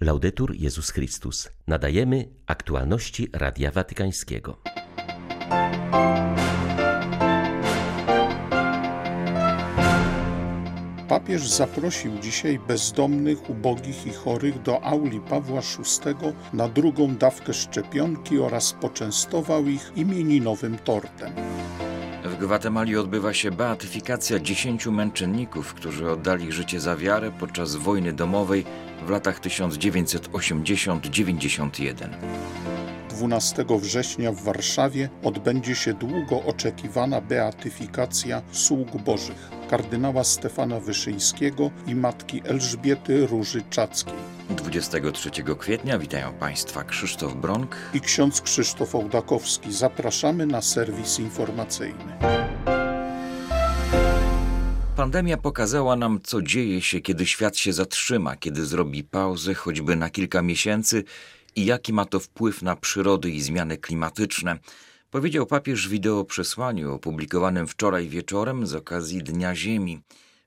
Laudetur Jezus Chrystus. Nadajemy aktualności Radia Watykańskiego. Papież zaprosił dzisiaj bezdomnych, ubogich i chorych do auli Pawła VI na drugą dawkę szczepionki oraz poczęstował ich imieninowym tortem. W Gwatemali odbywa się beatyfikacja dziesięciu męczenników, którzy oddali życie za wiarę podczas wojny domowej w latach 1990-91. 12 września w Warszawie odbędzie się długo oczekiwana beatyfikacja sług bożych kardynała Stefana Wyszyńskiego i matki Elżbiety Róży Czackiej. 23 kwietnia witają Państwa Krzysztof Bronk i ksiądz Krzysztof Ołdakowski. Zapraszamy na serwis informacyjny. Pandemia pokazała nam, co dzieje się, kiedy świat się zatrzyma, kiedy zrobi pauzę choćby na kilka miesięcy i jaki ma to wpływ na przyrody i zmiany klimatyczne. Powiedział papież w wideoprzesłaniu opublikowanym wczoraj wieczorem z okazji Dnia Ziemi.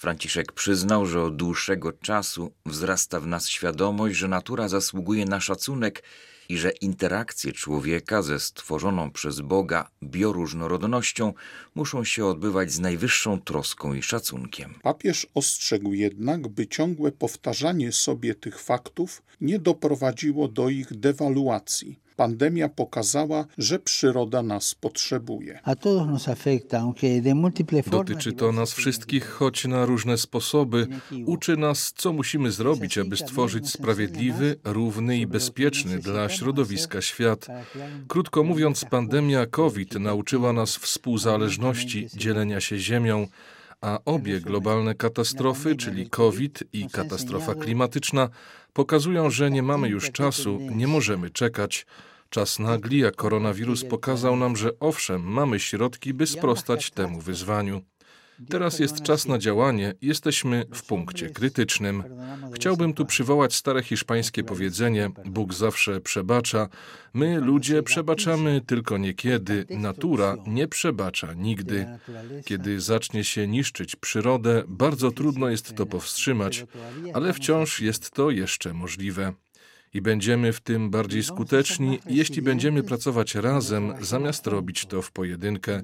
Franciszek przyznał, że od dłuższego czasu wzrasta w nas świadomość, że natura zasługuje na szacunek i że interakcje człowieka ze stworzoną przez Boga bioróżnorodnością muszą się odbywać z najwyższą troską i szacunkiem. Papież ostrzegł jednak, by ciągłe powtarzanie sobie tych faktów nie doprowadziło do ich dewaluacji Pandemia pokazała, że przyroda nas potrzebuje. Dotyczy to nas wszystkich, choć na różne sposoby. Uczy nas, co musimy zrobić, aby stworzyć sprawiedliwy, równy i bezpieczny dla środowiska świat. Krótko mówiąc, pandemia COVID nauczyła nas współzależności, dzielenia się ziemią a obie globalne katastrofy, czyli COVID i katastrofa klimatyczna, pokazują, że nie mamy już czasu, nie możemy czekać. Czas nagli, a koronawirus pokazał nam, że owszem, mamy środki, by sprostać temu wyzwaniu. Teraz jest czas na działanie, jesteśmy w punkcie krytycznym. Chciałbym tu przywołać stare hiszpańskie powiedzenie: Bóg zawsze przebacza. My, ludzie, przebaczamy tylko niekiedy, natura nie przebacza nigdy. Kiedy zacznie się niszczyć przyrodę, bardzo trudno jest to powstrzymać, ale wciąż jest to jeszcze możliwe i będziemy w tym bardziej skuteczni, jeśli będziemy pracować razem, zamiast robić to w pojedynkę.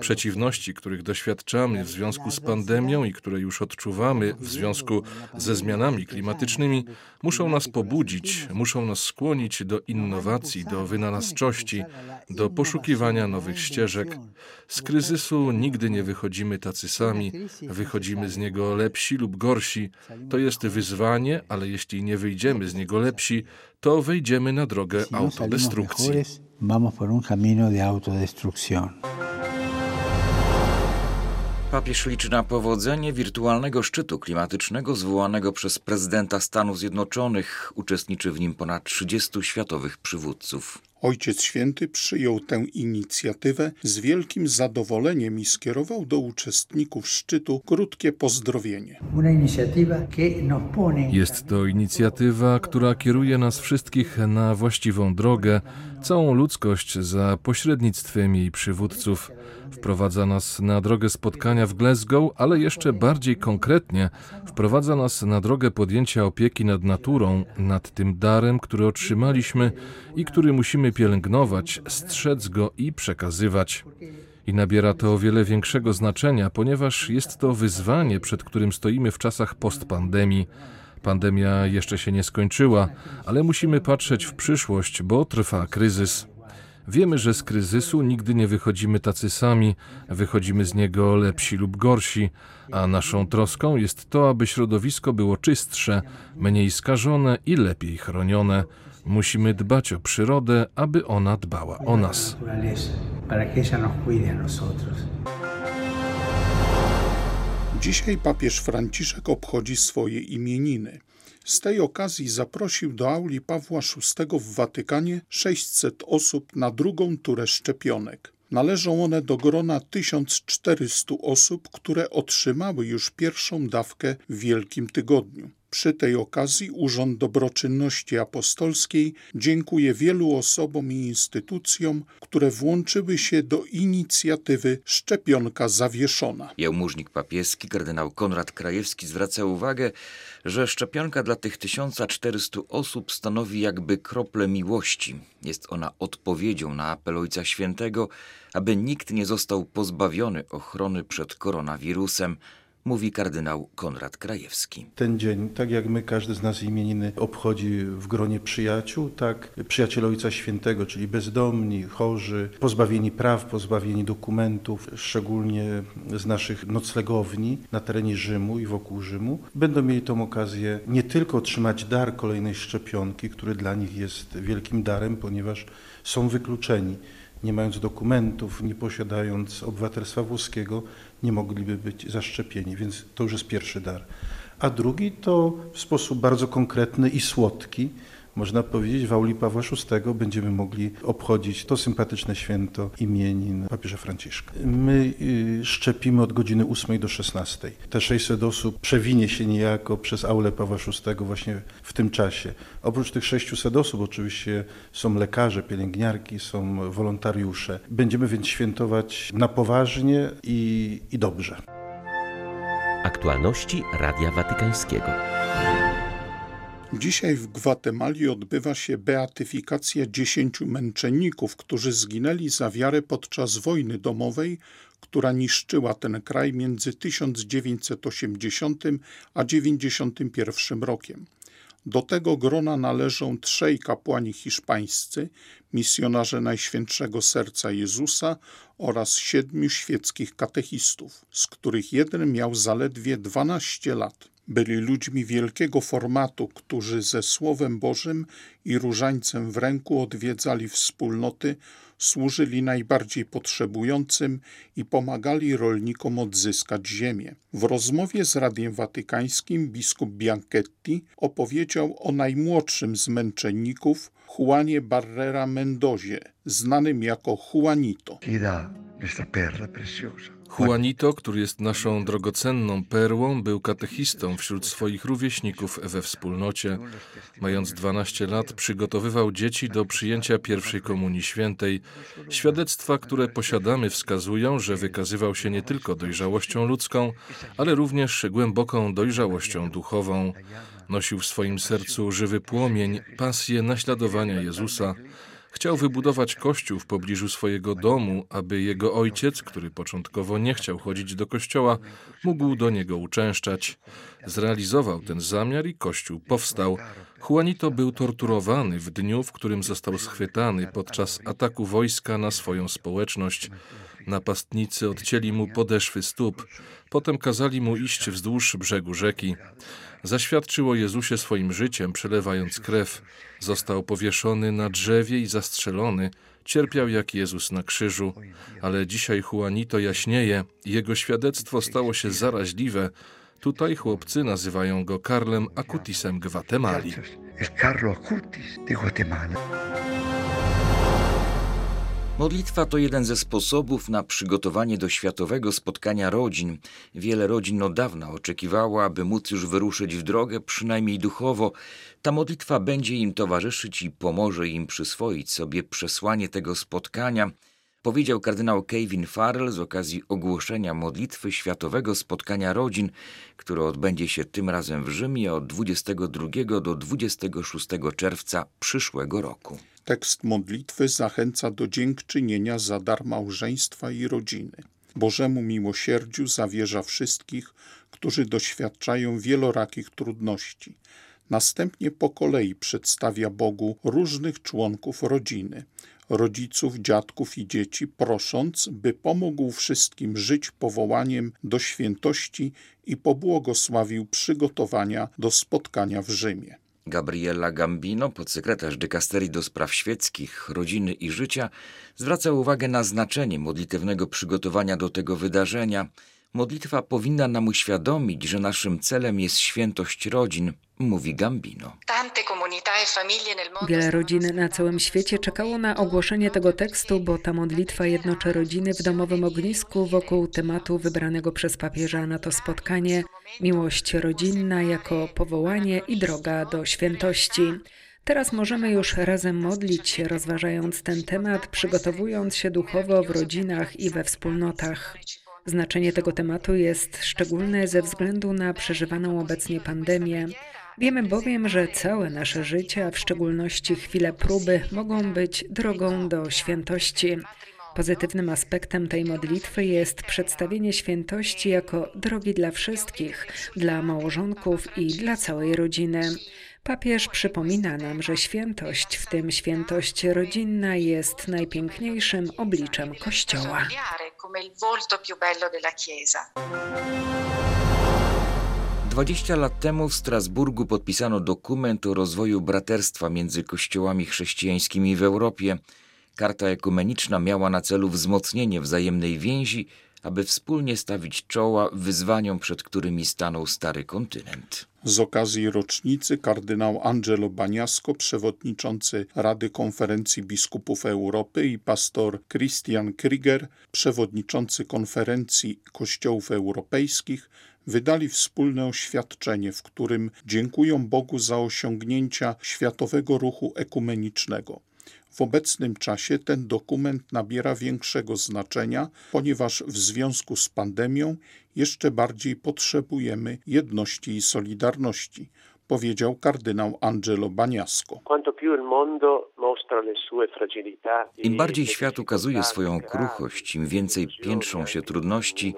Przeciwności, których doświadczamy w związku z pandemią i które już odczuwamy w związku ze zmianami klimatycznymi, muszą nas pobudzić, muszą nas skłonić do innowacji, do wynalazczości, do poszukiwania nowych ścieżek. Z kryzysu nigdy nie wychodzimy tacy sami, wychodzimy z niego lepsi lub gorsi. To jest wyzwanie, ale jeśli nie wyjdziemy z niego lepsi, to wejdziemy na drogę no autodestrukcji. Papież liczy na powodzenie wirtualnego szczytu klimatycznego zwołanego przez prezydenta Stanów Zjednoczonych. Uczestniczy w nim ponad 30 światowych przywódców. Ojciec Święty przyjął tę inicjatywę z wielkim zadowoleniem i skierował do uczestników szczytu krótkie pozdrowienie. Jest to inicjatywa, która kieruje nas wszystkich na właściwą drogę, całą ludzkość za pośrednictwem jej przywódców. Wprowadza nas na drogę spotkania w Glasgow, ale jeszcze bardziej konkretnie wprowadza nas na drogę podjęcia opieki nad naturą, nad tym darem, który otrzymaliśmy i który musimy pielęgnować, strzec go i przekazywać. I nabiera to o wiele większego znaczenia, ponieważ jest to wyzwanie, przed którym stoimy w czasach postpandemii. Pandemia jeszcze się nie skończyła, ale musimy patrzeć w przyszłość, bo trwa kryzys. Wiemy, że z kryzysu nigdy nie wychodzimy tacy sami, wychodzimy z niego lepsi lub gorsi, a naszą troską jest to, aby środowisko było czystsze, mniej skażone i lepiej chronione. Musimy dbać o przyrodę, aby ona dbała o nas. Dzisiaj papież Franciszek obchodzi swoje imieniny. Z tej okazji zaprosił do auli Pawła VI w Watykanie 600 osób na drugą turę szczepionek. Należą one do grona 1400 osób, które otrzymały już pierwszą dawkę w Wielkim Tygodniu. Przy tej okazji Urząd Dobroczynności Apostolskiej dziękuję wielu osobom i instytucjom, które włączyły się do inicjatywy Szczepionka Zawieszona. Jałmużnik papieski kardynał Konrad Krajewski zwraca uwagę, że szczepionka dla tych 1400 osób stanowi jakby krople miłości. Jest ona odpowiedzią na apel Ojca Świętego, aby nikt nie został pozbawiony ochrony przed koronawirusem, mówi kardynał Konrad Krajewski. Ten dzień, tak jak my, każdy z nas imieniny obchodzi w gronie przyjaciół, tak przyjaciele Ojca Świętego, czyli bezdomni, chorzy, pozbawieni praw, pozbawieni dokumentów, szczególnie z naszych noclegowni na terenie Rzymu i wokół Rzymu, będą mieli tą okazję nie tylko otrzymać dar kolejnej szczepionki, który dla nich jest wielkim darem, ponieważ są wykluczeni nie mając dokumentów, nie posiadając obywatelstwa włoskiego, nie mogliby być zaszczepieni, więc to już jest pierwszy dar. A drugi to w sposób bardzo konkretny i słodki można powiedzieć, w auli Pawła VI będziemy mogli obchodzić to sympatyczne święto imienin papieża Franciszka. My y, szczepimy od godziny 8 do 16. Te 600 osób przewinie się niejako przez aulę Pawła VI właśnie w tym czasie. Oprócz tych 600 osób oczywiście są lekarze, pielęgniarki, są wolontariusze. Będziemy więc świętować na poważnie i, i dobrze. Aktualności Radia Watykańskiego. Dzisiaj w Gwatemali odbywa się beatyfikacja dziesięciu męczenników, którzy zginęli za wiarę podczas wojny domowej, która niszczyła ten kraj między 1980 a 1991 rokiem. Do tego grona należą trzej kapłani hiszpańscy, misjonarze Najświętszego Serca Jezusa oraz siedmiu świeckich katechistów, z których jeden miał zaledwie 12 lat. Byli ludźmi wielkiego formatu, którzy ze Słowem Bożym i różańcem w ręku odwiedzali wspólnoty, służyli najbardziej potrzebującym i pomagali rolnikom odzyskać ziemię. W rozmowie z Radiem Watykańskim biskup Bianchetti opowiedział o najmłodszym z męczenników, Juanie Barrera Mendozie, znanym jako Juanito. Juanito, który jest naszą drogocenną perłą, był katechistą wśród swoich rówieśników we wspólnocie. Mając 12 lat, przygotowywał dzieci do przyjęcia pierwszej komunii świętej. Świadectwa, które posiadamy, wskazują, że wykazywał się nie tylko dojrzałością ludzką, ale również głęboką dojrzałością duchową. Nosił w swoim sercu żywy płomień, pasję naśladowania Jezusa. Chciał wybudować kościół w pobliżu swojego domu, aby jego ojciec, który początkowo nie chciał chodzić do kościoła, mógł do niego uczęszczać. Zrealizował ten zamiar i kościół powstał. Juanito był torturowany w dniu, w którym został schwytany podczas ataku wojska na swoją społeczność. Napastnicy odcięli mu podeszwy stóp, potem kazali mu iść wzdłuż brzegu rzeki. Zaświadczył o Jezusie swoim życiem, przelewając krew. Został powieszony na drzewie i zastrzelony. Cierpiał jak Jezus na krzyżu, ale dzisiaj Juanito jaśnieje. Jego świadectwo stało się zaraźliwe. Tutaj chłopcy nazywają go Karlem Acutisem Gwatemali. Carlo Acutis de Guatemala. Modlitwa to jeden ze sposobów na przygotowanie do światowego spotkania rodzin. Wiele rodzin od dawna oczekiwało, aby móc już wyruszyć w drogę, przynajmniej duchowo. Ta modlitwa będzie im towarzyszyć i pomoże im przyswoić sobie przesłanie tego spotkania, powiedział kardynał Kevin Farrell z okazji ogłoszenia modlitwy Światowego Spotkania Rodzin, które odbędzie się tym razem w Rzymie od 22 do 26 czerwca przyszłego roku. Tekst modlitwy zachęca do dziękczynienia za dar małżeństwa i rodziny. Bożemu miłosierdziu zawierza wszystkich, którzy doświadczają wielorakich trudności. Następnie po kolei przedstawia Bogu różnych członków rodziny, rodziców, dziadków i dzieci, prosząc, by pomógł wszystkim żyć powołaniem do świętości i pobłogosławił przygotowania do spotkania w Rzymie. Gabriela Gambino, podsekretarz dykasterii do spraw świeckich, rodziny i życia, zwraca uwagę na znaczenie modlitewnego przygotowania do tego wydarzenia. Modlitwa powinna nam uświadomić, że naszym celem jest świętość rodzin, mówi Gambino. E Wiele rodzin na całym świecie czekało na ogłoszenie tego tekstu, bo ta modlitwa jednoczy rodziny w domowym ognisku wokół tematu wybranego przez papieża na to spotkanie miłość rodzinna jako powołanie i droga do świętości. Teraz możemy już razem modlić się, rozważając ten temat, przygotowując się duchowo w rodzinach i we wspólnotach. Znaczenie tego tematu jest szczególne ze względu na przeżywaną obecnie pandemię. Wiemy bowiem, że całe nasze życie, a w szczególności chwile próby, mogą być drogą do świętości. Pozytywnym aspektem tej modlitwy jest przedstawienie świętości jako drogi dla wszystkich, dla małżonków i dla całej rodziny. Papież przypomina nam, że świętość, w tym świętość rodzinna, jest najpiękniejszym obliczem Kościoła. 20 lat temu w Strasburgu podpisano dokument o rozwoju braterstwa między kościołami chrześcijańskimi w Europie. Karta ekumeniczna miała na celu wzmocnienie wzajemnej więzi, aby wspólnie stawić czoła wyzwaniom, przed którymi stanął stary kontynent. Z okazji rocznicy kardynał Angelo Baniasco, przewodniczący Rady Konferencji Biskupów Europy i pastor Christian Krieger, przewodniczący Konferencji Kościołów Europejskich, wydali wspólne oświadczenie, w którym dziękują Bogu za osiągnięcia światowego ruchu ekumenicznego. W obecnym czasie ten dokument nabiera większego znaczenia, ponieważ w związku z pandemią jeszcze bardziej potrzebujemy jedności i solidarności, powiedział kardynał Angelo Baniasco. Im bardziej świat ukazuje swoją kruchość, im więcej piętrzą się trudności,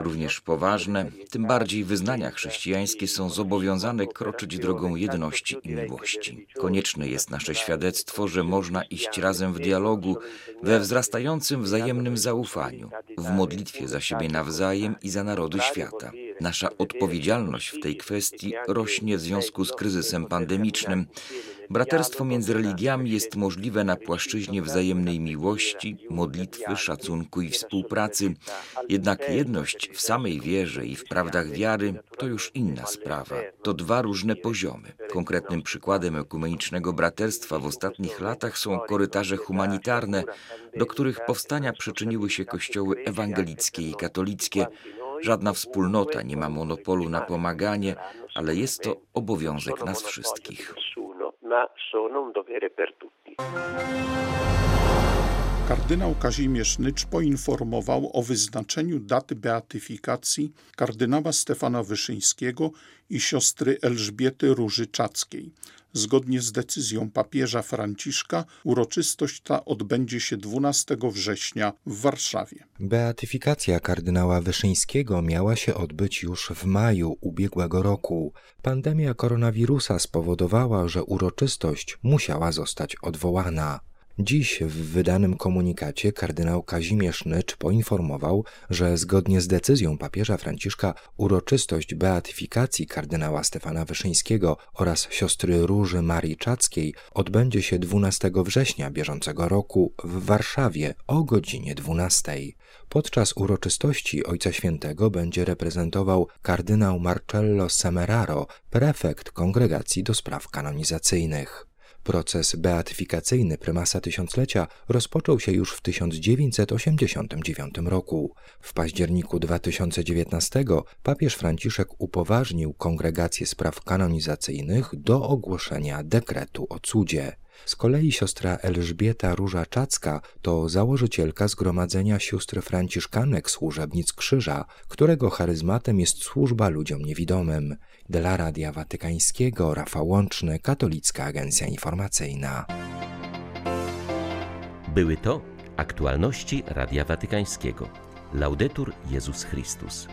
również poważne, tym bardziej wyznania chrześcijańskie są zobowiązane kroczyć drogą jedności i miłości. Konieczne jest nasze świadectwo, że można iść razem w dialogu, we wzrastającym wzajemnym zaufaniu, w modlitwie za siebie nawzajem i za narody świata. Nasza odpowiedzialność w tej kwestii rośnie w związku z kryzysem pandemicznym. Braterstwo między religiami jest możliwe na płaszczyźnie wzajemnej miłości, modlitwy, szacunku i współpracy. Jednak jedność w samej wierze i w prawdach wiary to już inna sprawa. To dwa różne poziomy. Konkretnym przykładem ekumenicznego braterstwa w ostatnich latach są korytarze humanitarne, do których powstania przyczyniły się kościoły ewangelickie i katolickie. Żadna wspólnota nie ma monopolu na pomaganie, ale jest to obowiązek nas wszystkich. Kardynał Kazimierz Nycz poinformował o wyznaczeniu daty beatyfikacji kardynała Stefana Wyszyńskiego i siostry Elżbiety Róży Czackiej. Zgodnie z decyzją papieża Franciszka uroczystość ta odbędzie się 12 września w Warszawie. Beatyfikacja kardynała Wyszyńskiego miała się odbyć już w maju ubiegłego roku. Pandemia koronawirusa spowodowała, że uroczystość musiała zostać odwołana. Dziś w wydanym komunikacie kardynał Kazimierz Nycz poinformował, że zgodnie z decyzją papieża Franciszka uroczystość beatyfikacji kardynała Stefana Wyszyńskiego oraz siostry Róży Marii Czackiej odbędzie się 12 września bieżącego roku w Warszawie o godzinie 12. Podczas uroczystości Ojca Świętego będzie reprezentował kardynał Marcello Semeraro, prefekt Kongregacji do Spraw Kanonizacyjnych. Proces beatyfikacyjny prymasa tysiąclecia rozpoczął się już w 1989 roku. W październiku 2019 papież Franciszek upoważnił Kongregację Spraw Kanonizacyjnych do ogłoszenia dekretu o cudzie. Z kolei siostra Elżbieta Róża-Czacka to założycielka Zgromadzenia Sióstr Franciszkanek Służebnic Krzyża, którego charyzmatem jest służba ludziom niewidomym. Dla Radia Watykańskiego Rafał Łączny, Katolicka Agencja Informacyjna. Były to aktualności Radia Watykańskiego. Laudetur Jezus Chrystus.